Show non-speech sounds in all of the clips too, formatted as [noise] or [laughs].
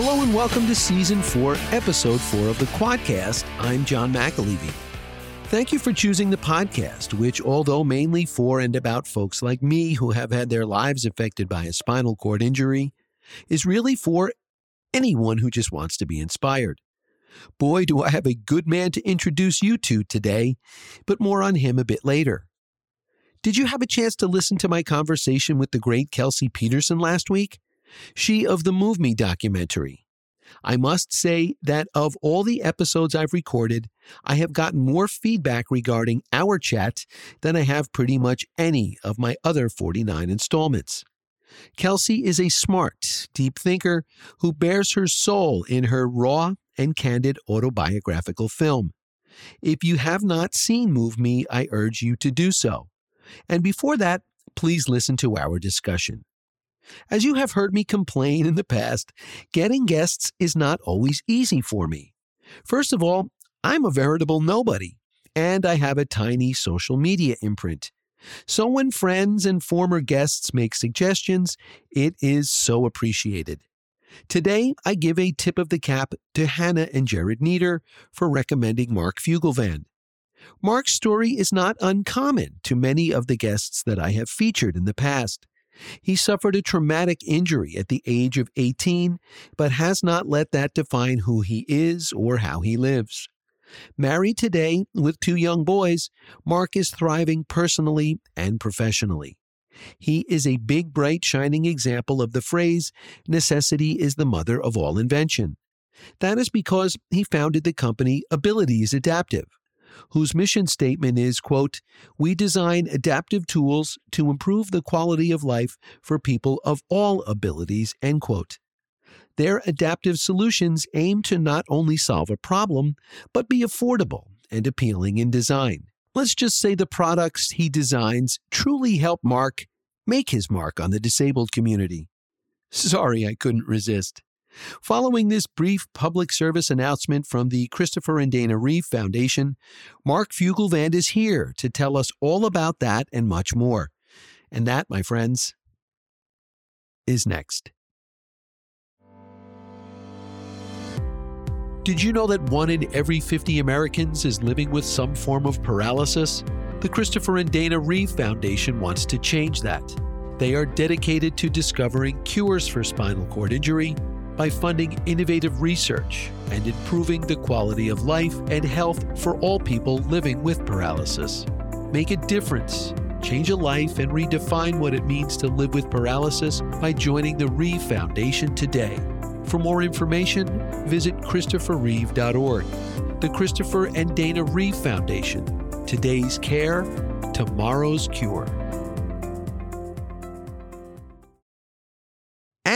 Hello and welcome to Season 4, Episode 4 of the Quadcast. I'm John McAlevey. Thank you for choosing the podcast, which, although mainly for and about folks like me who have had their lives affected by a spinal cord injury, is really for anyone who just wants to be inspired. Boy, do I have a good man to introduce you to today, but more on him a bit later. Did you have a chance to listen to my conversation with the great Kelsey Peterson last week? She of the Move Me documentary. I must say that of all the episodes I've recorded, I have gotten more feedback regarding our chat than I have pretty much any of my other 49 installments. Kelsey is a smart, deep thinker who bears her soul in her raw and candid autobiographical film. If you have not seen Move Me, I urge you to do so. And before that, please listen to our discussion. As you have heard me complain in the past, getting guests is not always easy for me. First of all, I'm a veritable nobody, and I have a tiny social media imprint. So when friends and former guests make suggestions, it is so appreciated. Today, I give a tip of the cap to Hannah and Jared Nieder for recommending Mark Fuglevand. Mark's story is not uncommon to many of the guests that I have featured in the past. He suffered a traumatic injury at the age of 18, but has not let that define who he is or how he lives. Married today with two young boys, Mark is thriving personally and professionally. He is a big, bright, shining example of the phrase, necessity is the mother of all invention. That is because he founded the company Abilitease Adaptive, whose mission statement is, quote, we design adaptive tools to improve the quality of life for people of all abilities, end quote. Their adaptive solutions aim to not only solve a problem, but be affordable and appealing in design. Let's just say the products he designs truly help Mark make his mark on the disabled community. Sorry, I couldn't resist. Following this brief public service announcement from the Christopher and Dana Reeve Foundation, Mark Fuglevand is here to tell us all about that and much more. And that, my friends, is next. Did you know that one in every 50 Americans is living with some form of paralysis? The Christopher and Dana Reeve Foundation wants to change that. They are dedicated to discovering cures for spinal cord injury by funding innovative research and improving the quality of life and health for all people living with paralysis. Make a difference, change a life, and redefine what it means to live with paralysis by joining the Reeve Foundation today. For more information, visit ChristopherReeve.org. The Christopher and Dana Reeve Foundation. Today's care, tomorrow's cure.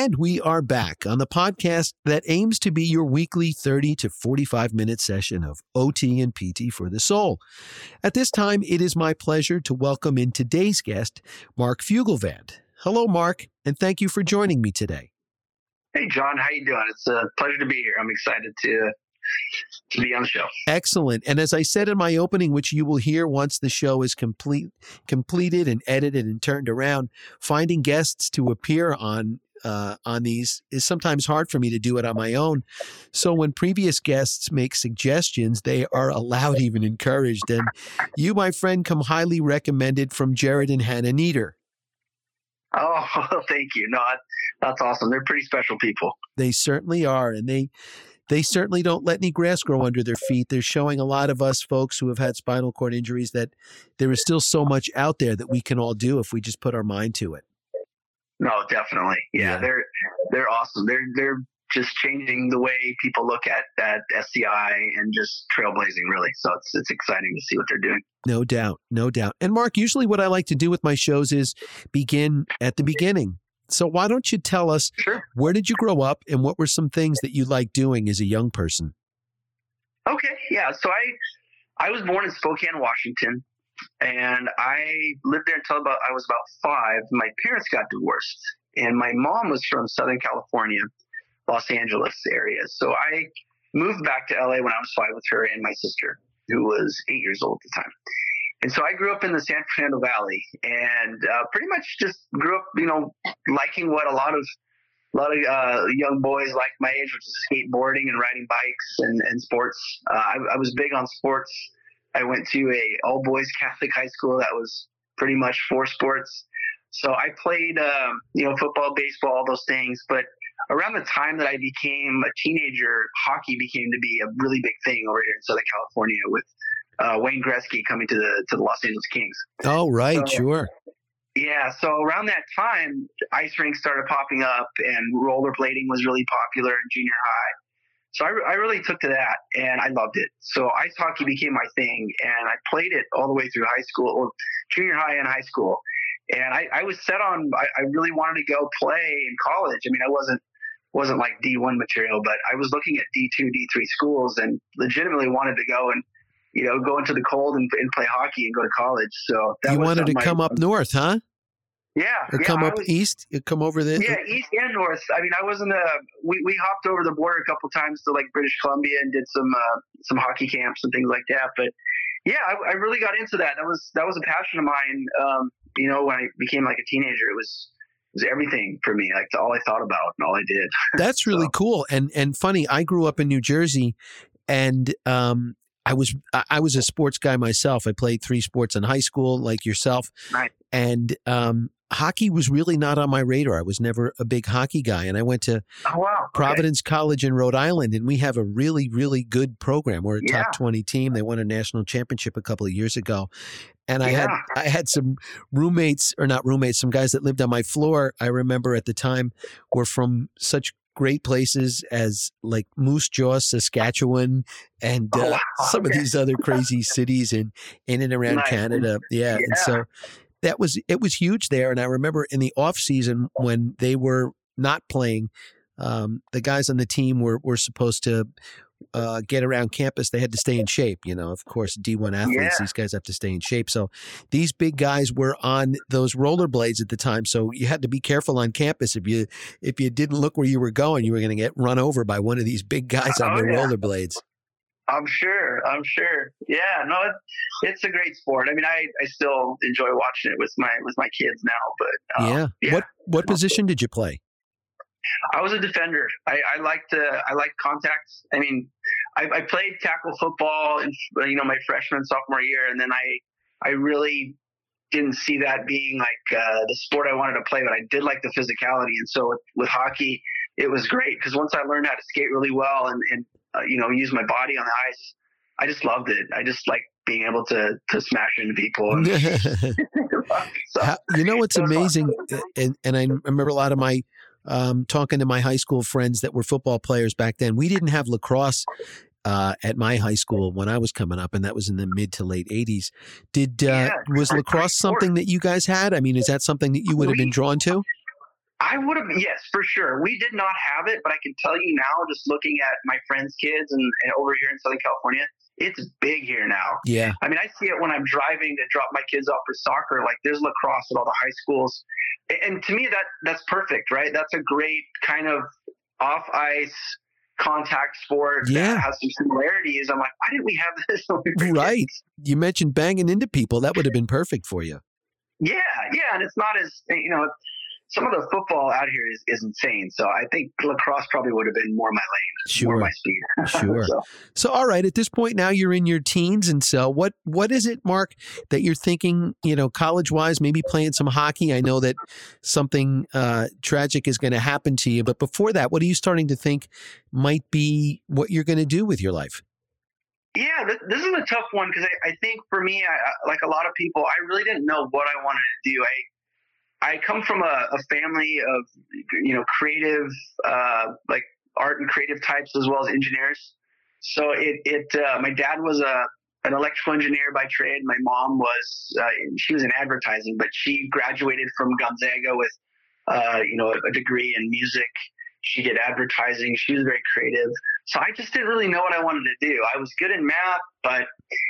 And we are back on the podcast that aims to be your weekly 30 to 45 minute session of OT and PT for the soul. At this time, it is my pleasure to welcome in today's guest, Mark Fuglevand. Hello, Mark, and thank you for joining me today. Hey, John, how you doing? It's a pleasure to be here. I'm excited to to be on the show. Excellent. And as I said in my opening, which you will hear once the show is complete, completed and edited and turned around, finding guests to appear on uh, on these is sometimes hard for me to do it on my own. So when previous guests make suggestions, they are allowed, even encouraged. And you, my friend, come highly recommended from Jared and Hannah Nieder. Oh, [laughs] thank you. No, that's awesome. They're pretty special people. They certainly are, and they they certainly don't let any grass grow under their feet. They're showing a lot of us folks who have had spinal cord injuries that there is still so much out there that we can all do if we just put our mind to it. No, definitely. Yeah, yeah, they're they're awesome. They're they're just changing the way people look at at SCI and just trailblazing really. So it's it's exciting to see what they're doing. No doubt, no doubt. And Mark, usually what I like to do with my shows is begin at the beginning. So why don't you tell us sure. where did you grow up and what were some things that you liked doing as a young person? Okay, yeah. So I I was born in Spokane, Washington and I lived there until about I was about five. My parents got divorced, and my mom was from Southern California, Los Angeles area. So I moved back to LA when I was five with her and my sister, who was eight years old at the time. And so I grew up in the San Fernando Valley, and uh, pretty much just grew up, you know, liking what a lot of a lot of uh, young boys like my age, which is skateboarding and riding bikes and, and sports. Uh, I, I, was big on sports. I went to a all boys Catholic high school that was pretty much for sports. So I played, um, you know, football, baseball, all those things. But around the time that I became a teenager, hockey became to be a really big thing over here in Southern California with uh, Wayne Gretzky coming to the to the Los Angeles Kings. Oh, right, so, sure. Yeah, so around that time, ice rinks started popping up, and rollerblading was really popular in junior high. So I, I really took to that, and I loved it. So ice hockey became my thing, and I played it all the way through high school, or junior high and high school. And I, I was set on. I, I really wanted to go play in college. I mean, I wasn't wasn't like D1 material, but I was looking at D2, D3 schools, and legitimately wanted to go and you know, go into the cold and, and play hockey and go to college. So you wanted to come up north, huh? Yeah, or yeah, come up was, east. Come over the yeah east and north. I mean, I wasn't a. We, we hopped over the border a couple times to like British Columbia and did some uh, some hockey camps and things like that. But yeah, I, I, really got into that. That was that was a passion of mine. Um, you know, when I became like a teenager, it was it was everything for me. Like all I thought about and all I did. That's [laughs] really so. cool and and funny. I grew up in New Jersey, and um, I was I was a sports guy myself. I played three sports in high school, like yourself, right. and um, hockey was really not on my radar. I was never a big hockey guy, and I went to oh, wow. Providence okay. College in Rhode Island, and we have a really really good program. We're a yeah. top twenty team. They won a national championship a couple of years ago, and I yeah. had I had some roommates or not roommates, some guys that lived on my floor. I remember at the time were from such great places as like Moose Jaw, Saskatchewan, and oh, uh, oh, wow. some okay. of these other crazy cities in in and around nice. Canada. Yeah. yeah. and so that was it was huge there. And I remember in the off season when they were not playing, um, the guys on the team were were supposed to uh, get around campus, they had to stay in shape. You know, of course, D1 athletes, yeah. these guys have to stay in shape. So these big guys were on those rollerblades at the time. So you had to be careful on campus. If you if you didn't look where you were going, you were going to get run over by one of these big guys on oh, the yeah. rollerblades. I'm sure. I'm sure. Yeah. No, it, it's a great sport. I mean, I, I still enjoy watching it with my with my kids now. But uh, yeah. yeah. What what position did you play? I was a defender. I, I liked uh, I liked contacts. I mean, I, I, played tackle football in you know my freshman sophomore year, and then I I really didn't see that being like uh, the sport I wanted to play, but I did like the physicality, and so with, with hockey, it was great because once I learned how to skate really well and, and uh, you know use my body on the ice, I just loved it. I just like being able to to smash into people. And, [laughs] [laughs] so, you know what's amazing, and, and I remember a lot of my um, talking to my high school friends that were football players back then. We didn't have lacrosse uh, at my high school when I was coming up, and that was in the mid to late '80s. Did uh, yeah, was lacrosse something that you guys had? I mean, is that something that you would have been drawn to? I would have, yes, for sure. We did not have it, but I can tell you now, just looking at my friends' kids and, and over here in Southern California, it's big here now. Yeah. I mean, I see it when I'm driving to drop my kids off for soccer. Like, there's lacrosse at all the high schools and to me that that's perfect, right? That's a great kind of off ice contact sport yeah. that has some similarities. I'm like, why didn't we have [laughs] this? right. Kids? You mentioned banging into people. That would have been perfect for you. Yeah, yeah, and it's not as you know some of the football out here is, is insane. So I think lacrosse probably would have been more my lane, sure. more my speed. [laughs] sure. so. so, all right, at this point now you're in your teens, and so what? What is it, Mark, that you're thinking? You know, college wise, maybe playing some hockey. I know that something uh, tragic is going to happen to you, but before that, what are you starting to think might be what you're going to do with your life? Yeah, this is a tough one because I, I, think for me, I, like a lot of people, I really didn't know what I wanted to do. I I come from a, a family of you know creative, uh, like art and creative types as well as engineers. So it it uh, my dad was a an electrical engineer by trade. My mom was uh, she was in advertising, but she graduated from Gonzaga with uh, you know a degree in music she did advertising. She was very creative. So I just didn't really know what I wanted to do. I was good in math, but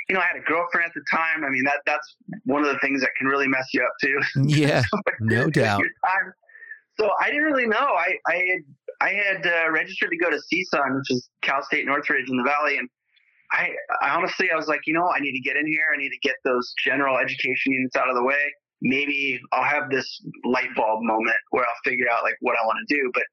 you know, I had a girlfriend at the time. I mean, that that's one of the things that can really mess you up too. [laughs] Yeah, no doubt. So I didn't really know. I I had I had uh, registered to go to CSUN, which is Cal State Northridge in the Valley, and I, I honestly I was like, you know, I need to get in here. I need to get those general education units out of the way maybe I'll have this light bulb moment where I'll figure out like what I want to do. But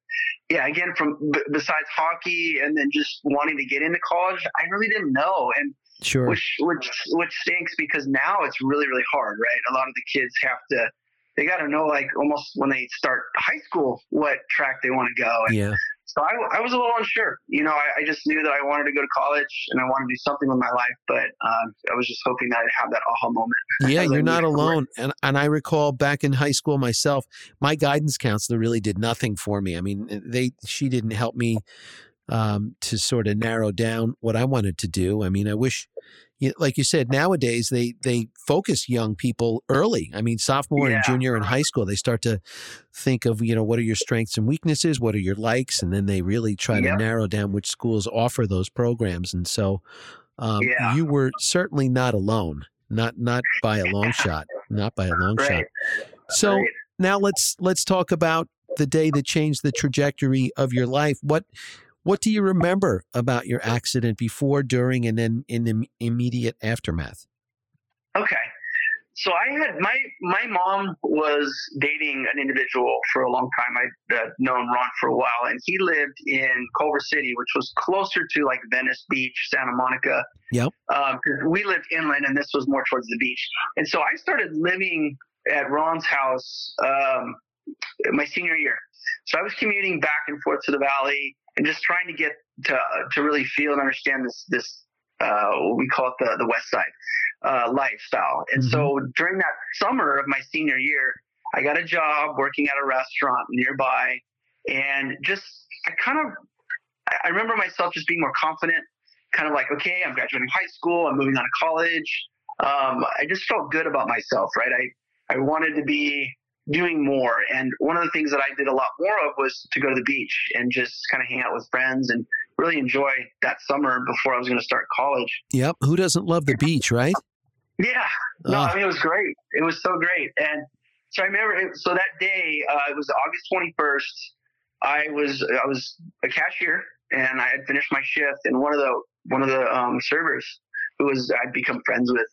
yeah, again, from b- besides hockey and then just wanting to get into college, I really didn't know. And sure, which which which stinks because now it's really really hard, right? A lot of the kids have to they got to know like almost when they start high school what track they want to go. And yeah. So I, I was a little unsure. You know, I, I, just knew that I wanted to go to college and I wanted to do something with my life, but um, I was just hoping that I'd have that aha moment. [laughs] Yeah, you're not alone. And and I recall back in high school myself, my guidance counselor really did nothing for me. I mean, they she didn't help me um, to sort of narrow down what I wanted to do. I mean, I wish like you said, nowadays they they focus young people early. I mean, sophomore yeah. and junior in high school, they start to think of you know what are your strengths and weaknesses, what are your likes, and then they really try to narrow down which schools offer those programs. And so, um, yeah. you were certainly not alone, not not by a long [laughs] shot, not by a long right. shot. So right. now let's let's talk about the day that changed the trajectory of your life. What what do you remember about your accident before, during, and then in the immediate aftermath? Okay. So I had my my mom was dating an individual for a long time. I'd uh, known Ron for a while, and he lived in Culver City, which was closer to like Venice Beach, Santa Monica. Yep. Um, we lived inland, and this was more towards the beach. And so I started living at Ron's house um, my senior year. So I was commuting back and forth to the valley and just trying to get to to really feel and understand this this uh, what we call it the the West Side uh, lifestyle. And mm-hmm. so during that summer of my senior year, I got a job working at a restaurant nearby, and just I kind of I remember myself just being more confident, kind of like okay, I'm graduating high school, I'm moving on to college. Um, I just felt good about myself, right? I I wanted to be doing more. And one of the things that I did a lot more of was to go to the beach and just kind of hang out with friends and really enjoy that summer before I was going to start college. Yep. Who doesn't love the beach, right? Yeah. No, I mean, it was great. It was so great. And so I remember, it, so that day, uh, it was August 21st. I was, I was a cashier and I had finished my shift and one of the, one of the um, servers who was, I'd become friends with,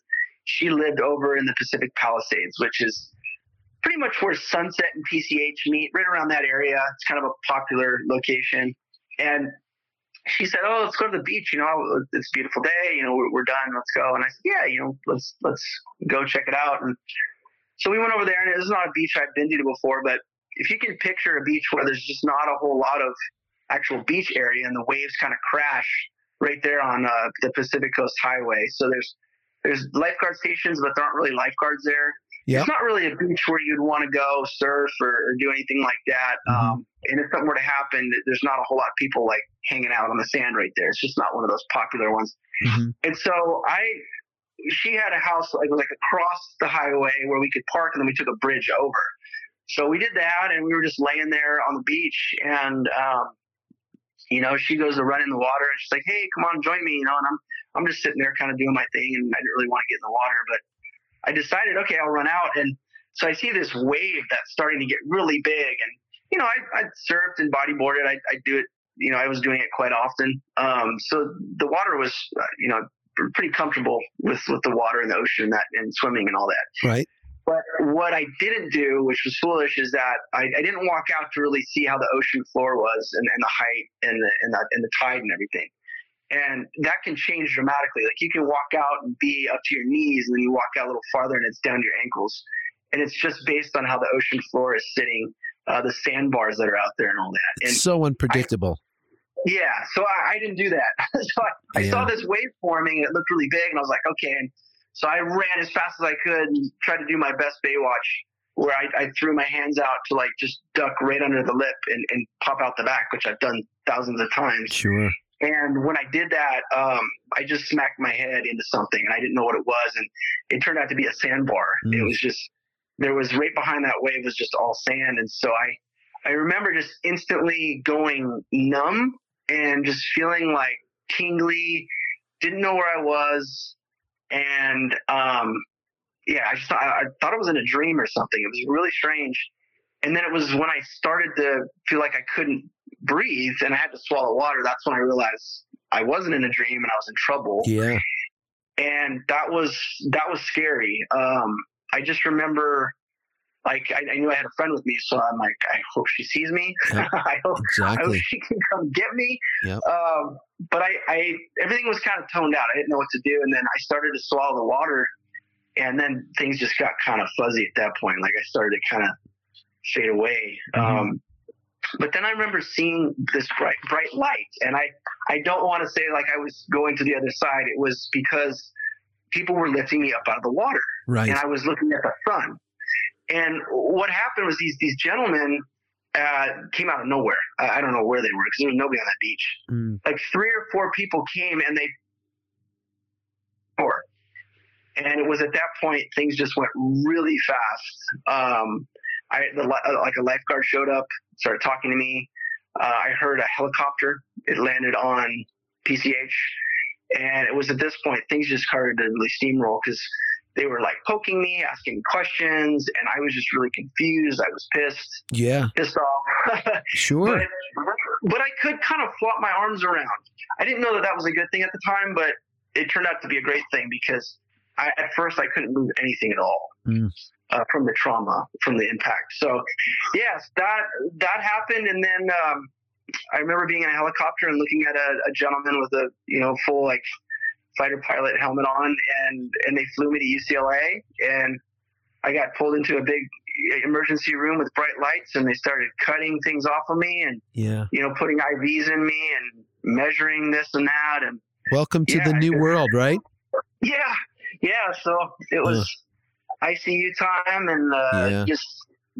she lived over in the Pacific Palisades, which is pretty much where Sunset and PCH meet, right around that area. It's kind of a popular location. And she said, "Oh, let's go to the beach. You know, it's a beautiful day. You know, we're, we're done. Let's go." And I said, "Yeah, you know, let's let's go check it out." And so we went over there, and it was not a beach I've been to before, but if you can picture a beach where there's just not a whole lot of actual beach area, and the waves kind of crash right there on uh, the Pacific Coast Highway. So there's there's lifeguard stations, but there aren't really lifeguards there. It's not really a beach where you'd want to go surf or, or do anything like that. Mm-hmm. Um, and if something were to happen, there's not a whole lot of people like hanging out on the sand right there. It's just not one of those popular ones. Mm-hmm. And so I, she had a house like like across the highway where we could park, and then we took a bridge over. So we did that, and we were just laying there on the beach, and um, you know, she goes to run in the water, and she's like, "Hey, come on, join me," you know, and I'm I'm just sitting there, kind of doing my thing, and I didn't really want to get in the water, but I decided, okay, I'll run out. And so I see this wave that's starting to get really big. And, you know, I, I surfed and bodyboarded. I, I do it, you know, I was doing it quite often. Um, so the water was, uh, you know, pretty comfortable with, with the water and the ocean and that and swimming and all that. Right. But what I didn't do, which was foolish, is that I, I didn't walk out to really see how the ocean floor was and, and the height and the, and the, and the tide and everything and that can change dramatically. Like you can walk out and be up to your knees, and then you walk out a little farther, and it's down to your ankles. And it's just based on how the ocean floor is sitting, uh, the sandbars that are out there, and all that. And so unpredictable. I, yeah, so I, I, didn't do that. [laughs] so I, I yeah. saw this wave forming, and it looked really big, and I was like, okay. And so I ran as fast as I could and tried to do my best Baywatch, where I, I threw my hands out to like just duck right under the lip and, and pop out the back, which I've done thousands of times. Sure. And when I did that, um, I just smacked my head into something and I didn't know what it was. And it turned out to be a sandbar. Mm. It was just, there was right behind that wave was just all sand. And so I, I remember just instantly going numb and just feeling like tingly, didn't know where I was. And, um, yeah, I just thought, I thought it was in a dream or something. It was really strange. And then it was when I started to feel like I couldn't breathe and I had to swallow water, that's when I realized I wasn't in a dream and I was in trouble. Yeah. And that was that was scary. Um, I just remember like I, I, knew I had a friend with me, so I'm like, I hope she sees me. [laughs] Yep. I, hope, exactly. I hope she can come get me. Yep. Um, but I, I, everything was kind of toned out. I didn't know what to do, and then I started to swallow the water, and then things just got kind of fuzzy at that point. Like I started to kind of fade away. Mm-hmm. Um, but then I remember seeing this bright, bright light, and I, I don't want to say like I was going to the other side. It was because people were lifting me up out of the water, right? And I was looking at the sun. And what happened was these these gentlemen uh, came out of nowhere. I, I, don't know where they were because there was nobody on that beach. Mm. Like three or four people came and they, and it was at that point things just went really fast. Um, I the, uh, like a lifeguard showed up, started talking to me. Uh, I heard a helicopter. It landed on PCH, and it was at this point things just started to really steamroll because they were like poking me, asking questions, and I was just really confused. I was pissed. Yeah. Pissed off. [laughs] sure. But, but I could kind of flop my arms around. I didn't know that that was a good thing at the time, but it turned out to be a great thing because I, at first I couldn't move anything at all mm. Uh, from the trauma, from the impact. So, yes, that that happened, and then um, I remember being in a helicopter and looking at a, a gentleman with a you know full like fighter pilot helmet on, and and they flew me to UCLA, and I got pulled into a big emergency room with bright lights, and they started cutting things off of me, and yeah, you know, putting IVs in me and measuring this and that, and welcome to yeah, the new world, right? Yeah, yeah. So it was ICU time, and uh, yeah. just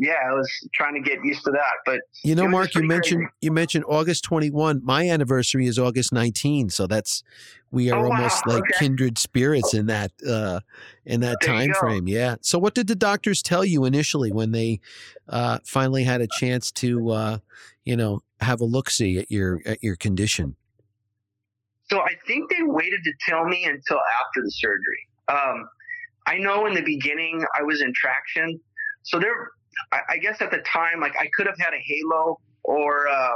yeah, I was trying to get used to that. But you know, Mark, you mentioned crazy. you mentioned August 21. My anniversary is August 19, so that's we are oh, almost wow. like okay. kindred spirits in that uh, in that there time frame. Yeah. So, what did the doctors tell you initially when they uh, finally had a chance to uh, you know have a look see at your at your condition? So I think they waited to tell me until after the surgery. Um, I know in the beginning I was in traction, so there I, I guess at the time, like I could have had a halo or, uh,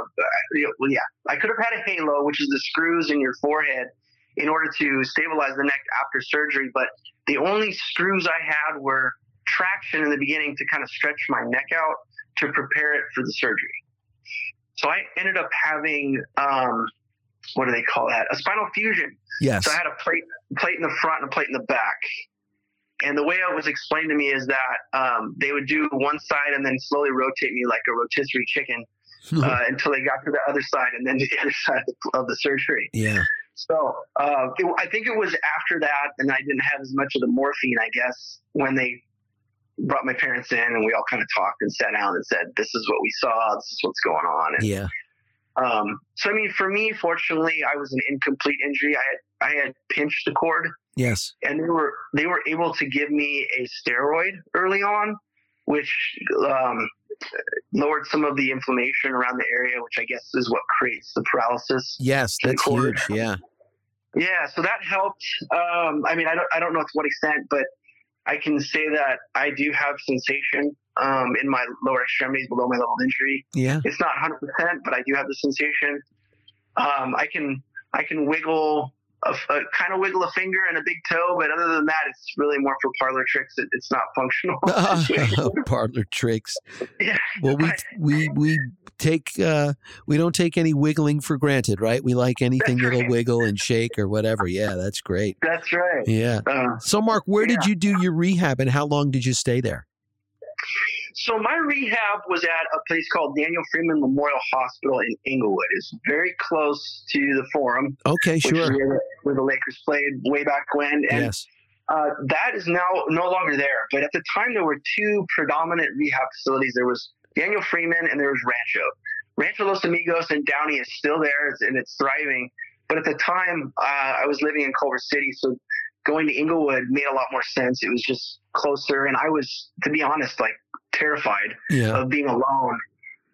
well, yeah, I could have had a halo, which is the screws in your forehead in order to stabilize the neck after surgery. But the only screws I had were traction in the beginning to kind of stretch my neck out to prepare it for the surgery. So I ended up having, um, what do they call that? A spinal fusion. Yes. So I had a plate, plate in the front and a plate in the back. And the way it was explained to me is that um, they would do one side and then slowly rotate me like a rotisserie chicken [laughs] uh, until they got to the other side and then to [laughs] the other side of the, of the surgery. Yeah. So uh, it, I think it was after that, and I didn't have as much of the morphine, I guess, when they brought my parents in and we all kind of talked and sat down and said, "This is what we saw. This is what's going on." And, yeah. Um, so I mean, for me, fortunately, I was an incomplete injury. I had I had pinched the cord. Yes. And they were they were able to give me a steroid early on, which um, lowered some of the inflammation around the area, which I guess is what creates the paralysis. Yes, that's huge. Yeah. Yeah, so that helped. Um, I mean, I don't I don't know to what extent, but I can say that I do have sensation um, in my lower extremities below my level of injury. Yeah. It's not 100%, but I do have the sensation. Um, I can I can wiggle a, a, kind of wiggle a finger and a big toe, but other than that, it's really more for parlor tricks. It, it's not functional. [laughs] [laughs] [laughs] parlor tricks. Yeah. Well, we we we take uh, we don't take any wiggling for granted, right? We like anything right. that'll wiggle and shake or whatever. Yeah, that's great. That's right. Yeah. Uh, so, Mark, where yeah. did you do your rehab, and how long did you stay there? So my rehab was at a place called Daniel Freeman Memorial Hospital in Inglewood. It's very close to the Forum. Okay, sure. Where the, where, the, Lakers played way back when. And, yes. Uh, that is now no longer there. But at the time, there were two predominant rehab facilities. There was Daniel Freeman and there was Rancho. Rancho Los Amigos and Downey is still there and it's thriving. But at the time, uh, I was living in Culver City, so going to Inglewood made a lot more sense. It was just closer, and I was, to be honest, like terrified yeah. of being alone,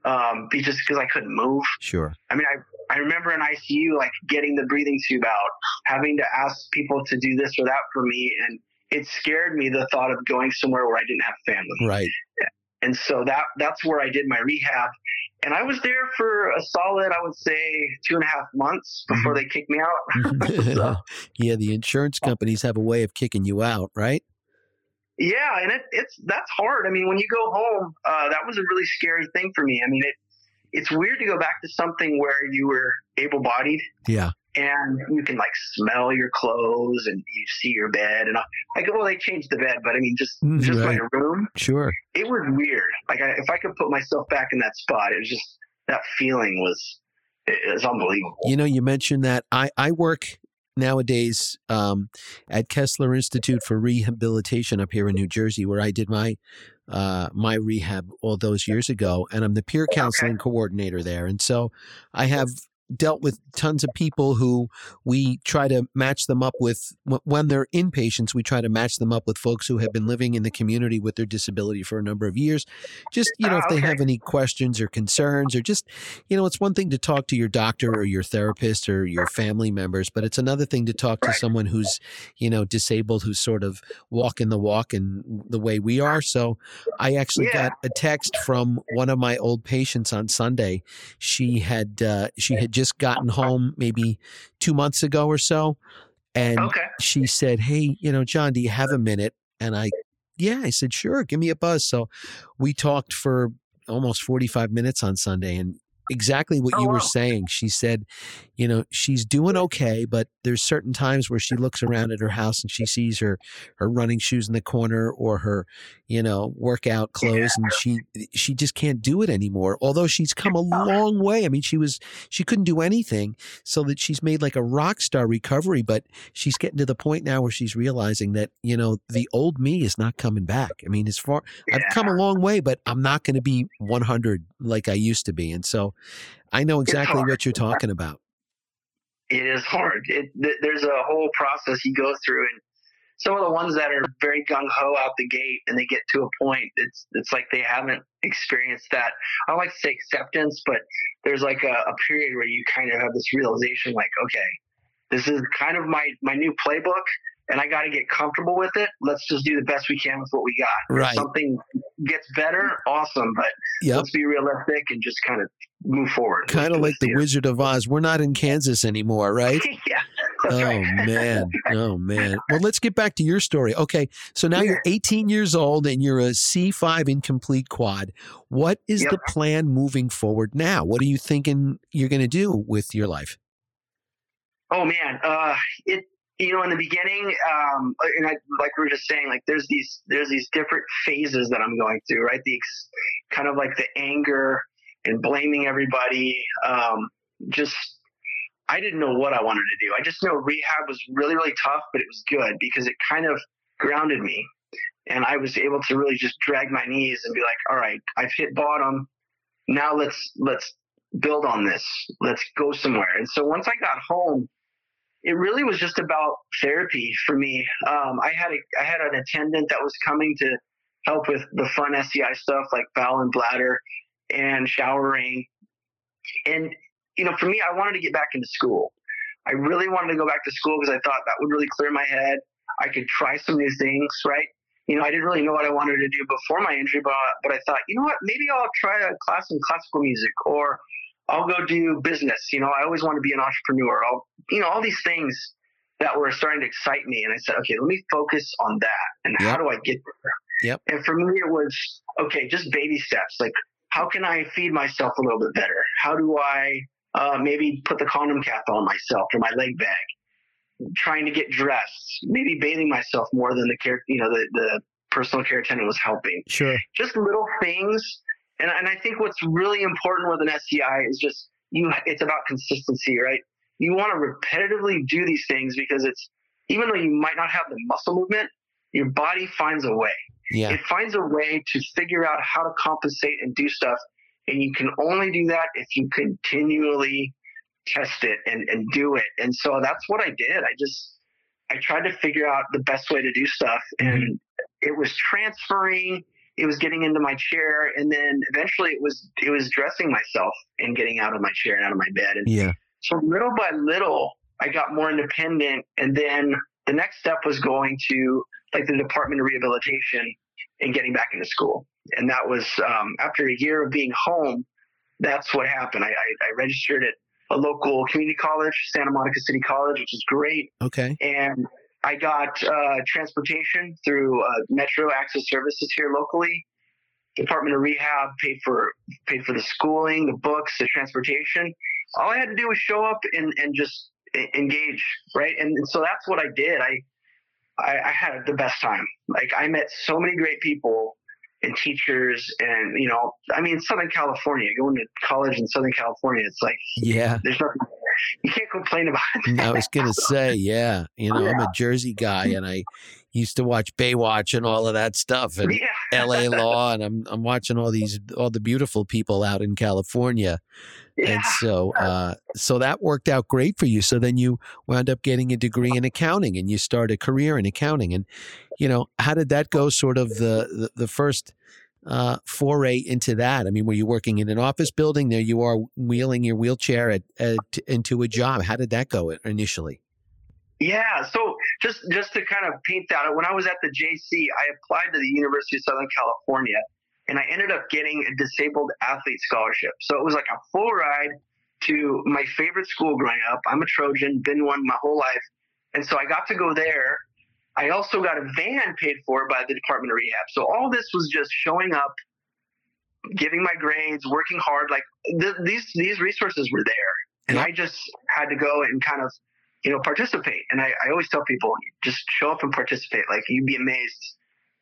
um, just because I couldn't move. Sure. I mean, I I remember in ICU like getting the breathing tube out, having to ask people to do this or that for me, and it scared me the thought of going somewhere where I didn't have family. Right. And so that that's where I did my rehab. And I was there for a solid, I would say, two and a half months before mm-hmm. they kicked me out. [laughs] [laughs] so, yeah, the insurance companies have a way of kicking you out, right? Yeah, and it, it's that's hard. I mean, when you go home, uh, that was a really scary thing for me. I mean, it it's weird to go back to something where you were able bodied. Yeah. And you can like smell your clothes and you see your bed and I, I go, well, they changed the bed, but I mean, just Mm, just right. my room. Sure. It was weird. Like I, if I could put myself back in that spot, it was just that feeling was it was unbelievable. You know, you mentioned that I, I work nowadays um, at Kessler Institute for Rehabilitation up here in New Jersey, where I did my uh, my rehab all those years ago, and I'm the peer counseling coordinator there. And so I have dealt with tons of people who we try to match them up with when they're inpatients we try to match them up with folks who have been living in the community with their disability for a number of years just you know if they okay. have any questions or concerns or just you know it's one thing to talk to your doctor or your therapist or your family members but it's another thing to talk to someone who's you know disabled who's sort of walking the walk and the way we are so i actually Yeah. got a text from one of my old patients on sunday she had uh, she had just gotten home maybe two months ago or so and Okay. she said hey you know john do you have a minute and i yeah i said sure give me a buzz so we talked for almost 45 minutes on sunday and exactly what Oh, you were wow. saying. She said you know she's doing okay but there's certain times where she looks around at her house and she sees her her running shoes in the corner or her you know workout clothes and she she just can't do it anymore. Although she's come a [laughs] long way. I mean she was she couldn't do anything so that she's made like a rock star recovery but she's getting to the point now where she's realizing that you know the old me is not coming back. I mean as far i've come a long way but i'm not going to be 100 like i used to be. And so i know exactly what you're talking about It is hard. It, th- there's a whole process you go through, and some of the ones that are very gung ho out the gate, and they get to a point, it's it's like they haven't experienced that. I like to say acceptance, but there's like a, a period where you kind of have this realization, like, okay, this is kind of my my new playbook, and I got to get comfortable with it. Let's just do the best we can with what we got. If Right. something gets better, awesome, but yep let's be realistic and just kind of move forward. kind of like the wizard of oz. We're not in kansas anymore right? [laughs] Yeah. Oh right. [laughs] man. Oh man. Well let's get back to your story. Okay so now you're 18 years old and you're a c5 incomplete quad. What is Yep. the plan moving forward now? What are you thinking you're going to do with your life? Oh man, uh, it you know in the beginning, um, and I, like we were just saying, like there's these there's these different phases that I'm going through, right? The kind of like the anger and blaming everybody. Um, just I didn't know what I wanted to do. I just know rehab was really really tough, but it was good because it kind of grounded me, and I was able to really just drag my knees and be like, all right, I've hit bottom. Now let's let's build on this. Let's go somewhere. And so once I got home it really was just about therapy for me. Um, I had a I had an attendant that was coming to help with the fun SCI stuff like bowel and bladder and showering. And you know, for me, I wanted to get back into school. I really wanted to go back to school because I thought that would really clear my head. I could try some new things, right? You know, I didn't really know what I wanted to do before my injury, but but I thought, you know what, maybe I'll try a class in classical music or I'll go do business. You know, I always want to be an entrepreneur. I'll, you know, all these things that were starting to excite me. And I said, okay, let me focus on that. And how do I get there? Yep. And for me, it was, okay, just baby steps. Like, how can I feed myself a little bit better? How do I uh, maybe put the condom cap on myself or my leg bag? Trying to get dressed, maybe bathing myself more than the care, you know, the, the personal care attendant was helping sure just little things. And, and I think what's really important with an SCI is just you. It's about consistency, right? You want to repetitively do these things because it's even though you might not have the muscle movement, your body finds a way. yeah It finds a way to figure out how to compensate and do stuff. And you can only do that if you continually test it and, and do it. And so that's what I did. I just I tried to figure out the best way to do stuff. Mm-hmm. And it was transferring, it was getting into my chair, and then eventually it was it was dressing myself and getting out of my chair and out of my bed. And yeah so little by little, I got more independent. And then the next step was going to like the Department of Rehabilitation and getting back into school. And that was um, after a year of being home. That's what happened. I, I, I registered at a local community college, Santa Monica City College, which is great. okay And I got uh, transportation through uh, Metro Access Services here locally. Department of Rehab paid for paid for the schooling, the books, the transportation. All I had to do was show up and, and just engage, right? And, and so that's what I did. I, I I had the best time. Like I met so many great people and teachers and you know i mean southern california going to college in southern california it's like yeah there's nothing you can't complain about it i was gonna say yeah you know yeah. i'm a jersey guy and i used to watch baywatch and all of that stuff and [laughs] yeah. La law and i'm i'm watching all these all the beautiful people out in california yeah. and so [laughs] uh, so that worked out great for you so then you wound up getting a degree in accounting and you start a career in accounting and you know, how did that go? Sort of the the, the first uh, foray into that. I mean, were you working in an office building? There you are wheeling your wheelchair at, at, into a job. How did that go initially? Yeah, so just just to kind of paint that, when I was at the JC, I applied to the University of Southern California, and I ended up getting a disabled athlete scholarship. So it was like a full ride to my favorite school growing up. I'm a Trojan, been one my whole life, and so I got to go there I also got a van paid for by the Department of Rehab. So all this was just showing up, giving my grades, working hard. Like th- these these resources were there, and I just had to go and kind of you know participate. And I, I always tell people just show up and participate. Like you'd be amazed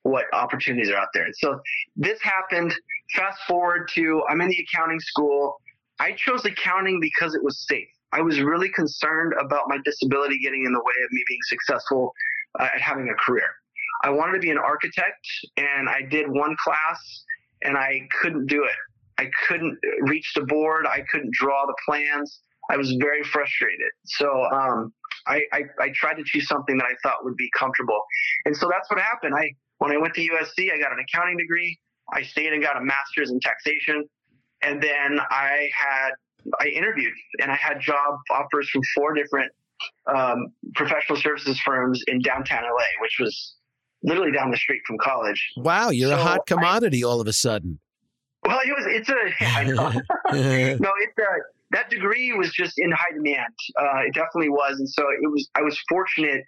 what opportunities are out there. And so this happened. Fast forward to I'm in the accounting school. I chose accounting because it was safe. I was really concerned about my disability getting in the way of me being successful uh, at having a career. I wanted to be an architect, and I did one class, and I couldn't do it. I couldn't reach the board. I couldn't draw the plans. I was very frustrated. So um, I, I, I tried to choose something that I thought would be comfortable, and so that's what happened. I when I went to USC, I got an accounting degree. I stayed and got a master's in taxation, and then I had I interviewed and I had job offers from four different um, professional services firms in downtown LA, which was literally down the street from college. Wow, you're so a hot commodity I, all of a sudden. Well, it was. It's a. [laughs] [laughs] [laughs] No, it's a. That degree was just in high demand. Uh, it definitely was, and so it was. I was fortunate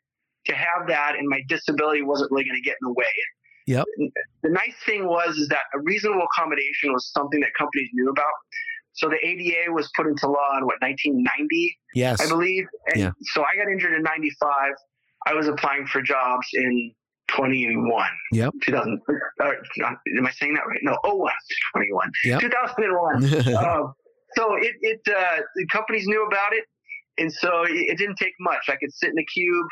to have that, and my disability wasn't really going to get in the way. Yep. The nice thing was is that a reasonable accommodation was something that companies knew about. So the ADA was put into law in what 1990, yes, I believe. And yeah. So I got injured in '95. I was applying for jobs in 21. Yep. 2000. Uh, am I saying that right? No. Oh, [laughs] 21. Yep. 2001. uh, [laughs] so it, it uh, the companies knew about it, and so it, it, didn't take much. I could sit in a cube.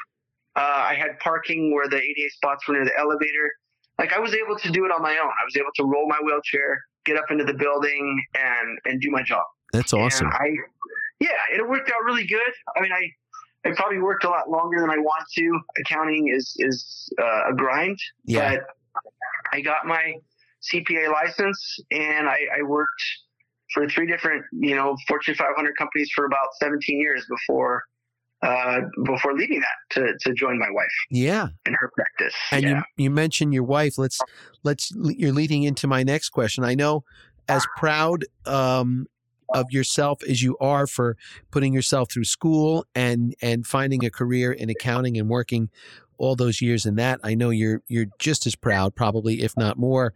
Uh, I had parking where the ADA spots were near the elevator. Like I was able to do it on my own. I was able to roll my wheelchair, get up into the building and and do my job. That's awesome. And I yeah, it worked out really good. I mean, I I probably worked a lot longer than I want to. Accounting is is uh, a grind, yeah. but I got my CPA license and I, I worked for three different you know Fortune 500 companies for about 17 years before uh, before leaving that to, to join my wife. Yeah, in her practice. And yeah. you you mentioned your wife. Let's let's you're leading into my next question. I know as proud um, of yourself as you are for putting yourself through school and and finding a career in accounting and working all those years in that. I know you're you're just as proud, probably if not more.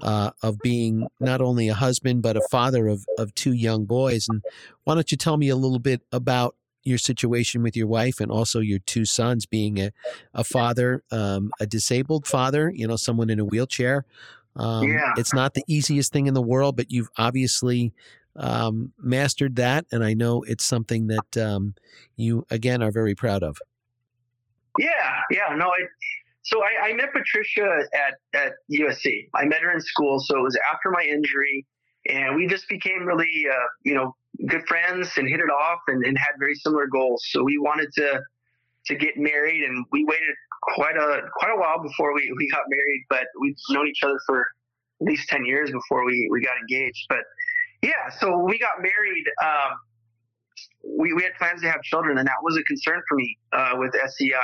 Uh, of being not only a husband but a father of, of two young boys, and why don't you tell me a little bit about your situation with your wife and also your two sons being a, a father, um, a disabled father, you know, someone in a wheelchair. Um, yeah. It's not the easiest thing in the world, but you've obviously um, mastered that. And I know it's something that um, you, again, are very proud of. Yeah. Yeah. No, it, so I, I, met Patricia at, at USC. I met her in school. So it was after my injury and we just became really, uh, you know, good friends and hit it off and, and had very similar goals. So we wanted to to get married, and we waited quite a quite a while before we, we got married. But we've known each other for at least ten years before we, we got engaged. But yeah, so we got married, um, we, we had plans to have children, and that was a concern for me uh, with SCI.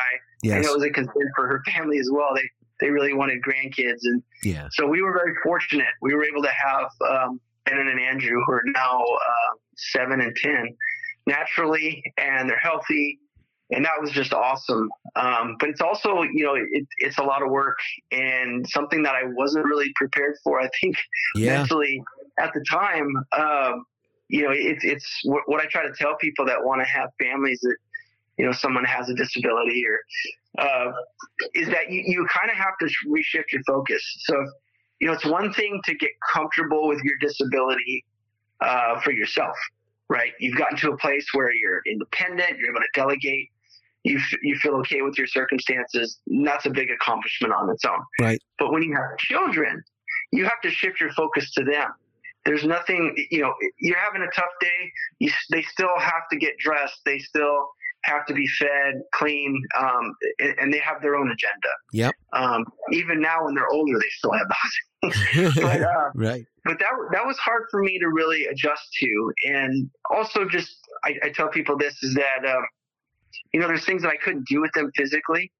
Yes. And it was a concern for her family as well. They they really wanted grandkids, and yeah. so we were very fortunate. We were able to have um, Brennan and Andrew, who are now uh, seven and ten, naturally, and they're healthy. and that was just awesome. Um, but it's also, you know, it, it's a lot of work and something that I wasn't really prepared for. I think yeah. mentally at the time, um, you know, it's it's what, what, I try to tell people that want to have families that, you know, someone has a disability or uh, is that you, you kind of have to reshift your focus. So, you know, it's one thing to get comfortable with your disability uh, for yourself, right? You've gotten to a place where you're independent, you're able to delegate, you f- you feel okay with your circumstances. that's a big accomplishment on its own. Right. But when you have children, you have to shift your focus to them. There's nothing, you know, you're having a tough day. You, they still have to get dressed. They still have to be fed, clean, um, and, and, they have their own agenda. Yep. Um, even now, when they're older, they still have those. [laughs] [laughs] but, uh, right. But that that was hard for me to really adjust to, and also just I, I tell people this is that um, you know there's things that I couldn't do with them physically,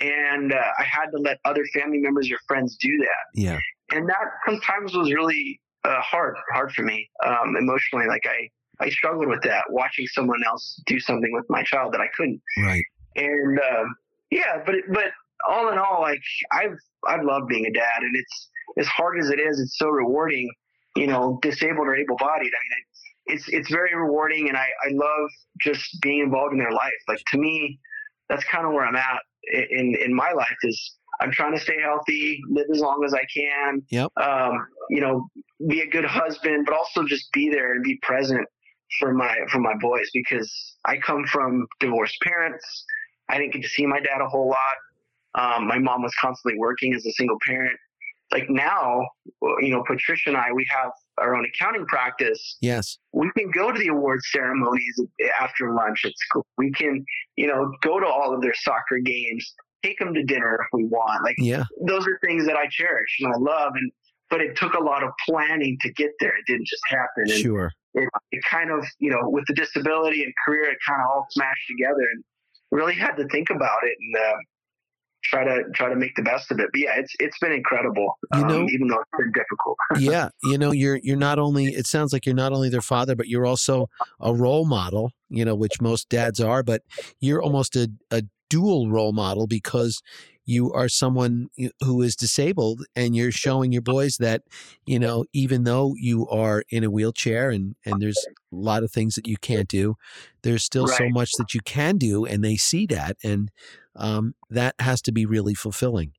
and uh, I had to let other family members or friends do that. Yeah. And that sometimes was really uh, hard, hard for me um, emotionally. Like I, I struggled with that, watching someone else do something with my child that I couldn't. Right. And um, yeah, but but all in all, like I've I've loved being a dad, and it's as hard as it is, it's so rewarding. You know, disabled or able-bodied. I mean, it's it's very rewarding, and I I love just being involved in their life. Like to me, that's kind of where I'm at in in my life is I'm trying to stay healthy, live as long as I can. Yep. Um, you know, be a good husband, but also just be there and be present for my for my boys because I come from divorced parents. I didn't get to see my dad a whole lot. Um, my mom was constantly working as a single parent. Like now, you know, Patricia and I, we have our own accounting practice. Yes. We can go to the award ceremonies after lunch at school. We can, you know, go to all of their soccer games, take them to dinner if we want. Like, yeah. those are things that I cherish and I love. And, but it took a lot of planning to get there. It didn't just happen. And sure. It, it kind of, you know, with the disability and career, it kind of all smashed together and really had to think about it and uh, try to try to make the best of it. But yeah, it's it's been incredible. You know, um, even though it's been difficult. [laughs] yeah, you know, you're you're not only. It sounds like you're not only their father, but you're also a role model. You know, which most dads are, but you're almost a, a dual role model because you are someone who is disabled and you're showing your boys that you know even though you are in a wheelchair and and there's a lot of things that you can't do there's still right. so much that you can do and they see that and um, that has to be really fulfilling.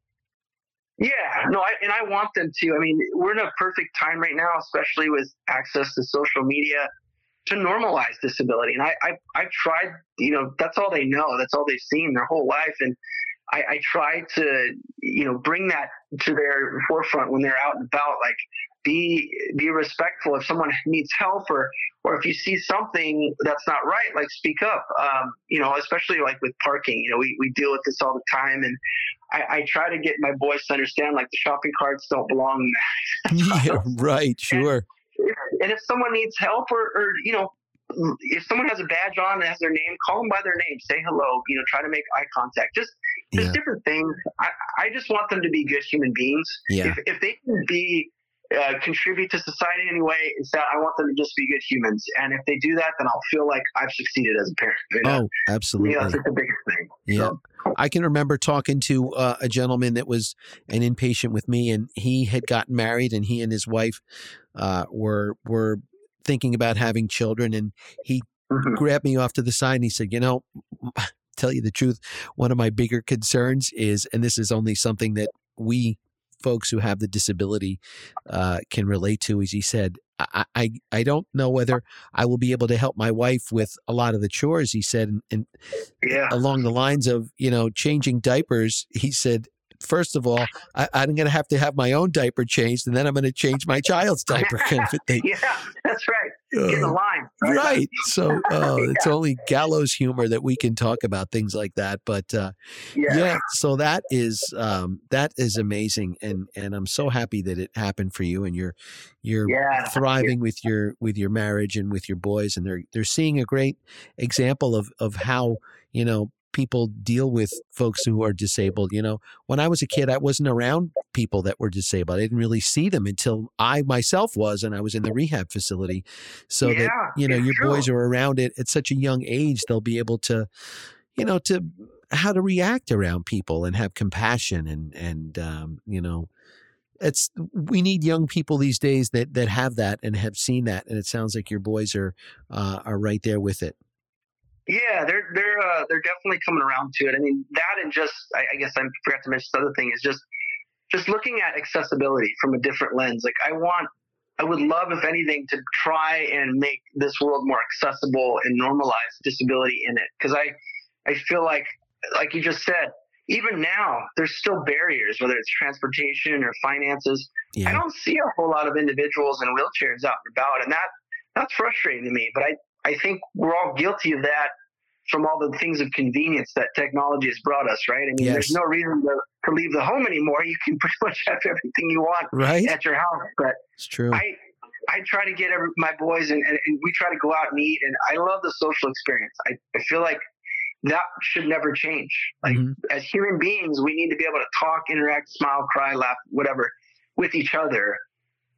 Yeah. No I, and i want them to i mean we're in a perfect time right now especially with access to social media to normalize disability and i i i've tried you know that's all they know that's all they've seen their whole life and I, I try to, you know, bring that to their forefront when they're out and about. Like, be be respectful if someone needs help or or if you see something that's not right, like speak up. Um, you know, especially like with parking. You know, we, we deal with this all the time, and I, I try to get my boys to understand like the shopping carts don't belong. [laughs] [laughs] yeah, right. Sure. And, if someone needs help or, or you know if someone has a badge on and has their name, call them by their name, say hello, you know, try to make eye contact. Just just yeah. different things. I, I just want them to be good human beings. Yeah. If, if they can be uh, contribute to society in anyway, is that I want them to just be good humans. And if they do that, then I'll feel like I've succeeded as a parent. You know? Oh, absolutely. You know, that's the biggest thing. Yeah. So. I can remember talking to uh, a gentleman that was an inpatient with me, and he had gotten married, and he and his wife uh, were were thinking about having children, and he mm-hmm. grabbed me off to the side and he said, "You know, [laughs] tell you the truth, one of my bigger concerns is, and this is only something that we folks who have the disability uh, can relate to, is he said, I, I, I don't know whether I will be able to help my wife with a lot of the chores. He said, and, and yeah. along the lines of you know changing diapers. He said first of all, I, am going to have to have my own diaper changed, and then I'm going to change my child's diaper kind of [laughs] yeah, that's right. Get in line. Right. So [laughs] uh, yeah. it's only gallows humor that we can talk about things like that. But uh, yeah. yeah. so that is um, that is amazing, and and I'm so happy that it happened for you, and you're you're yeah. thriving with your with your marriage and with your boys, and they're they're seeing a great example of of how you know people deal with folks who are disabled. You know, when I was a kid, I wasn't around people that were disabled. I didn't really see them until I myself was, and I was in the rehab facility. So yeah, that, you know, your true. boys are around it at such a young age, they'll be able to, you know, to how to react around people and have compassion and and um, you know, it's we need young people these days that that have that and have seen that, and it sounds like your boys are uh, are right there with it. Yeah, they're they're uh, they're definitely coming around to it. I mean, that and just I, I guess I forgot to mention the other thing is just just looking at accessibility from a different lens. Like I want, I would love, if anything, to try and make this world more accessible and normalize disability in it. Because I, I feel like, like you just said, even now there's still barriers, whether it's transportation or finances. Yeah. I don't see a whole lot of individuals in wheelchairs out and about, and that that's frustrating to me. But I, I think we're all guilty of that from all the things of convenience that technology has brought us, right? I mean, yes. there's no reason to, to leave the home anymore. You can [laughs] pretty much have everything you want right. at your house. But it's true. I, I try to get every, my boys and, and, and, we try to go out and eat. And I love the social experience. I, I feel like that should never change. Like mm-hmm. as human beings, we need to be able to talk, interact, smile, cry, laugh, whatever with each other.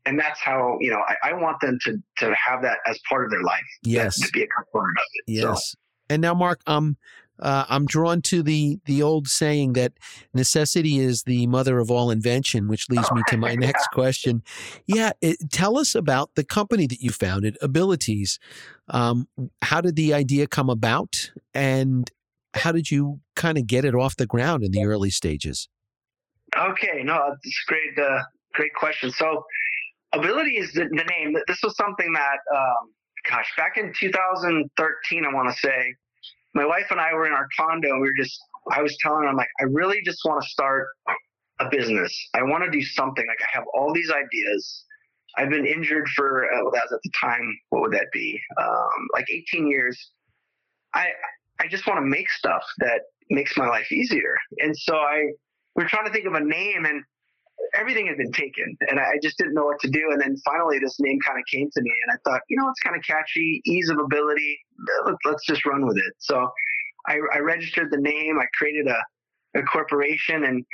And that's how, you know, I, I want them to, to have that as part of their life. Yes. To be a component of it. Yes. So, and now, Mark, um, uh, I'm drawn to the the old saying that necessity is the mother of all invention, which [laughs] leads me to my next question. Yeah, it, tell us about the company that you founded, Abilitease. Um, how did the idea come about, and how did you kind of get it off the ground in the early stages? Okay, no, it's great, uh, great question. So, Ability is the, the name. This was something that. Um, gosh, back in 2013, I want to say, my wife and I were in our condo and we were just, I was telling her, I'm like, I really just want to start a business. I want to do something. Like, I have all these ideas. I've been injured for, uh, well, that was at the time, what would that be? Um, like 18 years. I, I just want to make stuff that makes my life easier. And so I, we are trying to think of a name and everything had been taken and I just didn't know what to do. And then finally this name kind of came to me and I thought, you know, it's kind of catchy, ease of ability. Let's just run with it. So I, I registered the name. I created a, a corporation and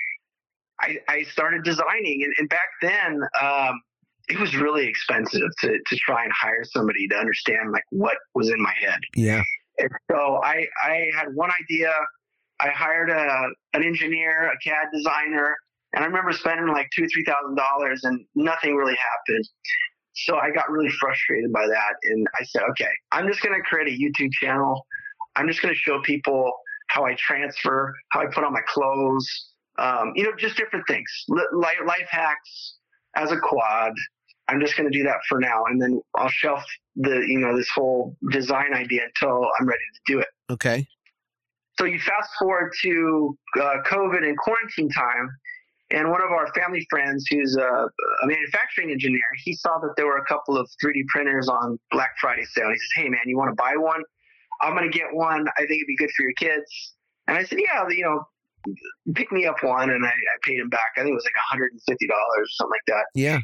I, I started designing. And, and back then, um, it was really expensive to, to try and hire somebody to understand like what was in my head. Yeah. And so I, I had one idea. I hired a, an engineer, a CAD designer, and I remember spending like two, three thousand dollars and nothing really happened. So I got really frustrated by that. And I said, okay, I'm just going to create a YouTube channel. I'm just going to show people how I transfer, how I put on my clothes, um, you know, just different things, life, life hacks as a quad. I'm just going to do that for now. And then I'll shelf the, you know, this whole design idea until I'm ready to do it. Okay. So you fast forward to uh, COVID and quarantine time, and one of our family friends, who's a, a, manufacturing engineer, he saw that there were a couple of 3D printers on Black Friday sale. He says, "Hey, man, you want to buy one? I'm going to get one. I think it'd be good for your kids." And I said, "Yeah, you know, pick me up one." And I, I paid him back. I think it was like 150 dollars, or something like that. Yeah.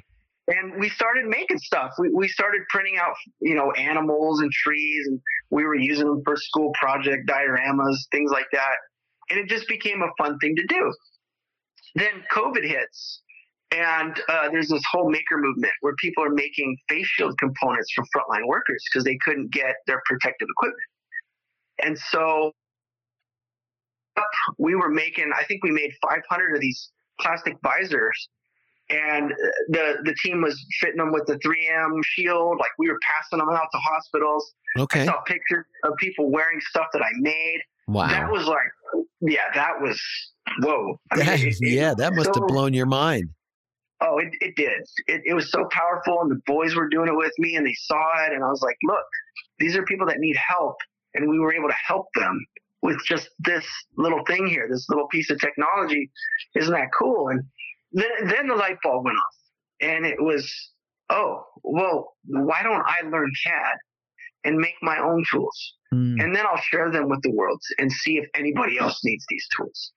And we started making stuff. We, we started printing out, you know, animals and trees, and we were using them for school project dioramas, things like that. And it just became a fun thing to do. Then COVID hits, and uh, there's this whole maker movement where people are making face shield components for frontline workers because they couldn't get their protective equipment. And so we were making, I think we made 500 of these plastic visors. And the the team was fitting them with the 3M shield. Like we were passing them out to hospitals. Okay. I saw pictures of people wearing stuff that I made. Wow. That was like, yeah, that was whoa. I mean, it, yeah, that must so, have blown your mind. Oh, it, it did. It, it was so powerful, and the boys were doing it with me, and they saw it, and I was like, look, these are people that need help, and we were able to help them with just this little thing here, this little piece of technology. Isn't that cool? And then, then the light bulb went off, and it was, oh, well, why don't I learn CAD and make my own tools? Mm. And then I'll share them with the world and see if anybody else needs these tools.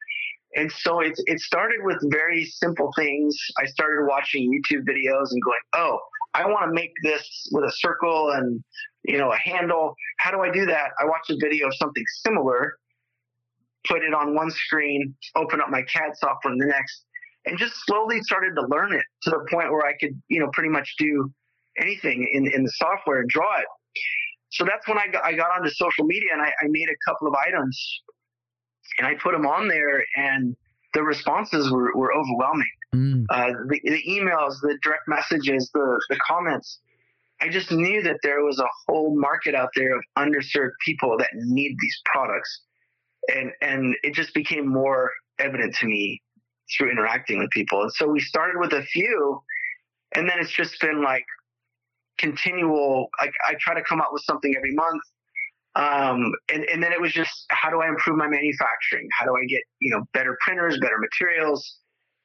And so it, it started with very simple things. I started watching YouTube videos and going, oh, I want to make this with a circle and, you know, a handle. How do I do that? I watched a video of something similar, put it on one screen, open up my CAD software in the next, and just slowly started to learn it to the point where I could, you know, pretty much do anything in, in the software and draw it. So that's when I got, I got onto social media and I, I made a couple of items and I put them on there, and the responses were, were overwhelming. Mm. Uh, the, the, emails, the direct messages, the, the comments. I just knew that there was a whole market out there of underserved people that need these products. And, and it just became more evident to me through interacting with people. And so we started with a few, and then it's just been like continual. Like I try to come up with something every month. Um, and, and then it was just how do I improve my manufacturing? How do I get, you know, better printers, better materials?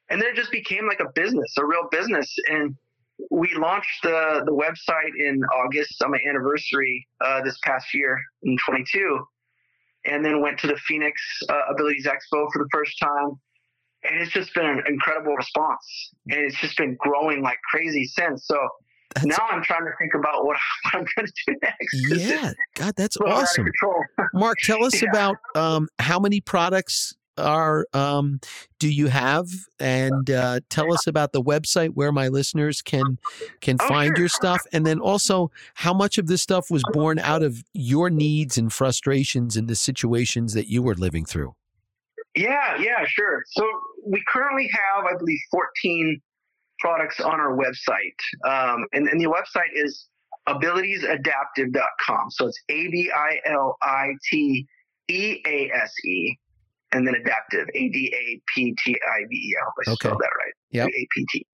And then it just became like a business, a real business. And we launched the, the website in August on my anniversary uh, this past year in 22, and then went to the Phoenix uh, Abilities Expo for the first time. And it's just been an incredible response. And it's just been growing like crazy since. So that's, now I'm trying to think about what, [laughs] what I'm going to do next. Yeah, God, that's [laughs] awesome. [laughs] Mark, tell us yeah. about um, how many products are um, do you have, and uh, tell us about the website where my listeners can can oh, find sure. your stuff, and then also how much of this stuff was born out of your needs and frustrations in the situations that you were living through. Yeah, yeah, sure. So we currently have, I believe, 14 products on our website. Um, and, and the website is abiliteaseadaptive.com. So it's A B I L I T E A S E and then adaptive, A D A P T I V E. I hope I okay. spelled that right. Yeah. A P T.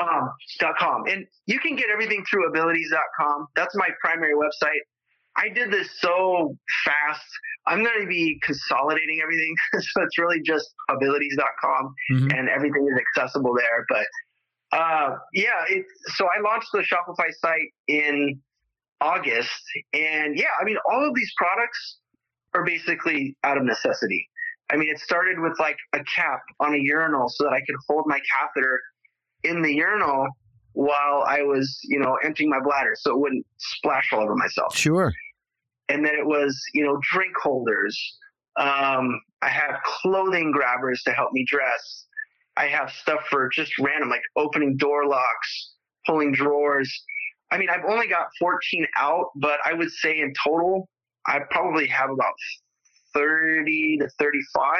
Um, dot com. And you can get everything through abilitease.com. That's my primary website. I did this so fast. I'm going to be consolidating everything. [laughs] so it's really just abilitease.com mm-hmm. and everything is accessible there. But uh, yeah, it, so I launched the Shopify site in August, and yeah, I mean, all of these products are basically out of necessity. I mean, it started with like a cap on a urinal so that I could hold my catheter in the urinal while I was, you know, emptying my bladder so it wouldn't splash all over myself. Sure. And then it was, you know, drink holders. Um, I have clothing grabbers to help me dress. I have stuff for just random, like opening door locks, pulling drawers. I mean, I've only got 14 out, but I would say in total, I probably have about 30 to 35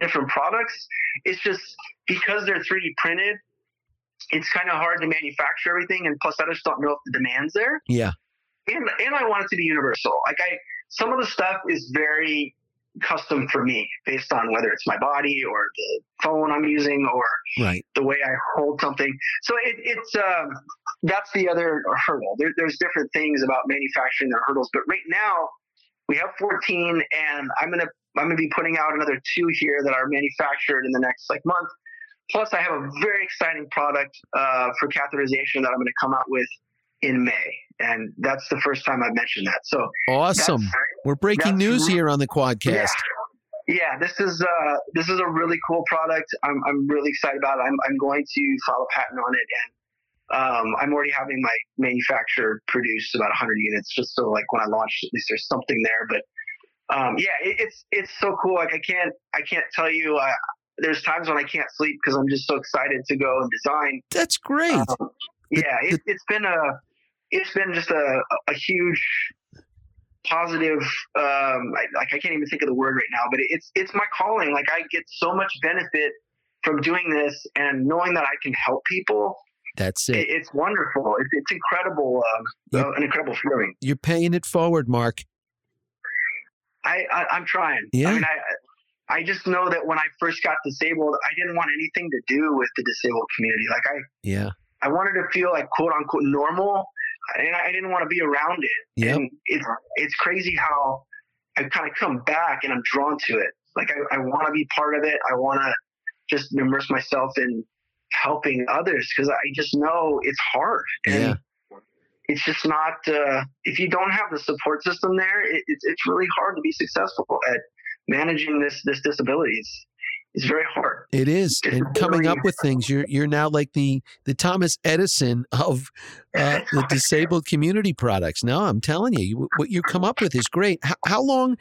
different products. It's just because they're 3D printed, it's kind of hard to manufacture everything. And plus, I just don't know if the demand's there. Yeah. And, and I want it to be universal. Like, I, some of the stuff is very custom for me based on whether it's my body or the phone I'm using or right. the way I hold something. So it, it's um, that's the other hurdle. There, there's different things about manufacturing their hurdles, but right now we have 14, and I'm gonna I'm gonna be putting out another two here that are manufactured in the next like month. Plus, I have a very exciting product uh, for catheterization that I'm going to come out with in May, and that's the first time I've mentioned that. So awesome! We're breaking news here on the Quadcast. Yeah. Yeah, this is uh, this is a really cool product. I'm, I'm really excited about it. I'm, I'm going to file a patent on it, and um, I'm already having my manufacturer produce about 100 units, just so like when I launch, at least there's something there. But um, yeah, it, it's it's so cool. Like I can't I can't tell you. Uh, there's times when I can't sleep because I'm just so excited to go and design. That's great. Um, yeah, it, has been a it's been just a, a huge positive um, I, like I can't even think of the word right now, but it's it's my calling. Like I get so much benefit from doing this and knowing that I can help people. That's it. it it's wonderful. It's, it's incredible. Um, uh, an incredible feeling. You're paying it forward, Mark. I, I am trying. Yeah. I mean, I I just know that when I first got disabled, I didn't want anything to do with the disabled community. Like I yeah. I wanted to feel like quote unquote normal and I didn't want to be around it. Yep. And it's it's crazy how I kind of come back and I'm drawn to it. Like I, I want to be part of it. I want to just immerse myself in helping others because I just know it's hard. And yeah. It's just not. Uh, if you don't have the support system there, it, it's it's really hard to be successful at managing this this disabilities is very hard. It is, and coming up with things. You're you're now like the the Thomas Edison of uh, the [laughs] disabled community products. No, I'm telling you, you, what you come up with is great. How, how long